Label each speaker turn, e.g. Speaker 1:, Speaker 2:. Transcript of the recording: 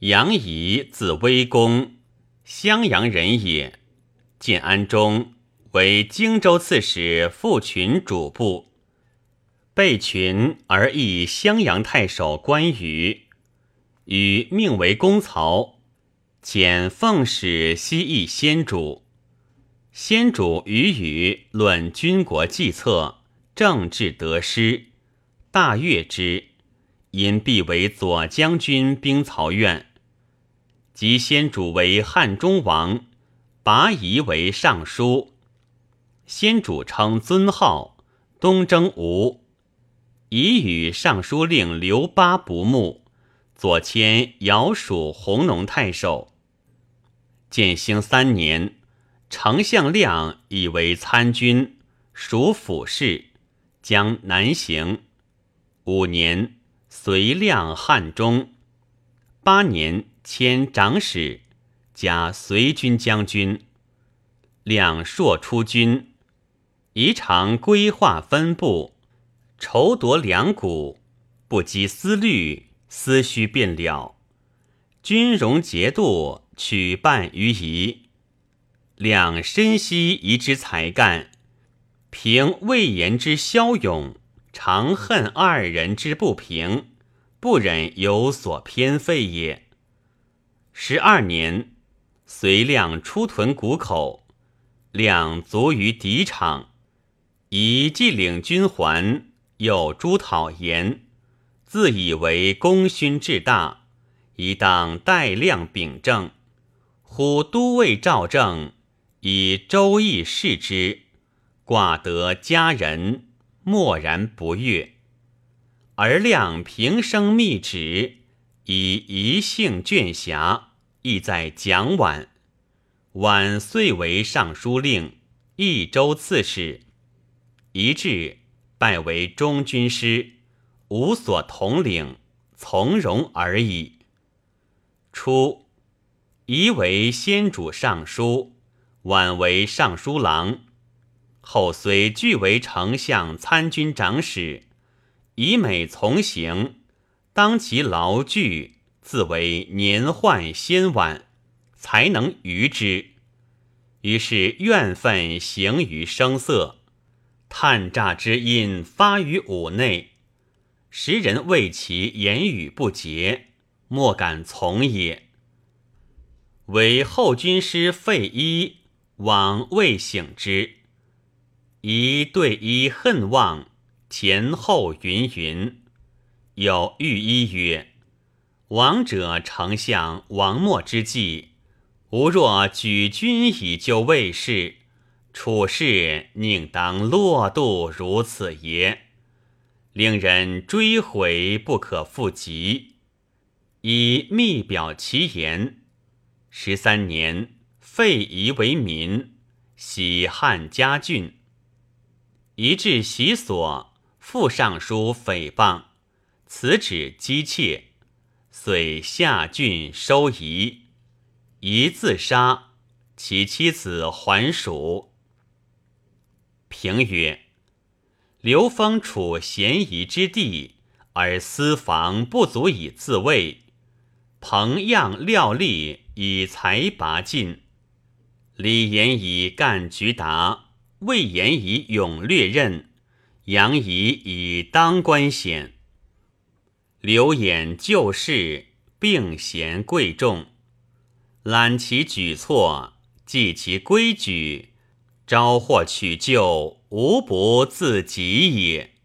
Speaker 1: 杨仪，字威公，襄阳人也。建安中，为荆州刺史，副群主簿。被群而诣襄阳太守关羽，与命为公曹，遣奉使西议先主。先主与语论军国计策，政治得失，大悦之，因必为左将军兵曹院。即先主为汉中王，拔夷为尚书。先主称尊号，东征吴，已与尚书令刘巴不睦，左迁遥属弘农太守。建兴三年。丞相亮以为参军，属府事，将南行。五年，随亮汉中。八年，迁长史，加随军将军。两硕出军，宜常规划分部，筹夺粮谷，不积思虑，思绪便了。军容节度，取办于夷。两深悉夷之才干，凭魏延之骁勇，常恨二人之不平，不忍有所偏废也。十二年，随亮出屯谷口，亮卒于敌场，以既领军还，又诛讨言，自以为功勋至大，宜当代亮秉政。呼都尉赵正。以周易视之，寡得佳人，默然不悦。而亮平生密旨，以一性倦暇，意在蒋琬。琬遂为尚书令、益州刺史，一至拜为中军师，无所统领，从容而已。初，宜为先主尚书。晚为尚书郎，后虽俱为丞相参军长史，以美从行，当其劳具，自为年患先晚，才能逾之。于是怨愤行于声色，叹诈之音发于五内，时人谓其言语不洁，莫敢从也。为后军师费祎。往未醒之，宜对一恨望，前后云云。有御医曰：“王者丞相王末之际，吾若举军以救魏氏，处事宁当落度如此耶？令人追悔不可复及。”以密表其言。十三年。废夷为民，喜汉家郡。一至习所，副尚书诽谤，此旨姬妾，遂下郡收夷，夷自杀，其妻子还蜀。评曰：刘封处嫌疑之地，而私防不足以自卫，彭样料立以才拔尽。李严以干局达，魏延以勇略任，杨仪以当官显。刘演旧事，并贤贵重，览其举措，记其规矩，招获取救，无不自己也。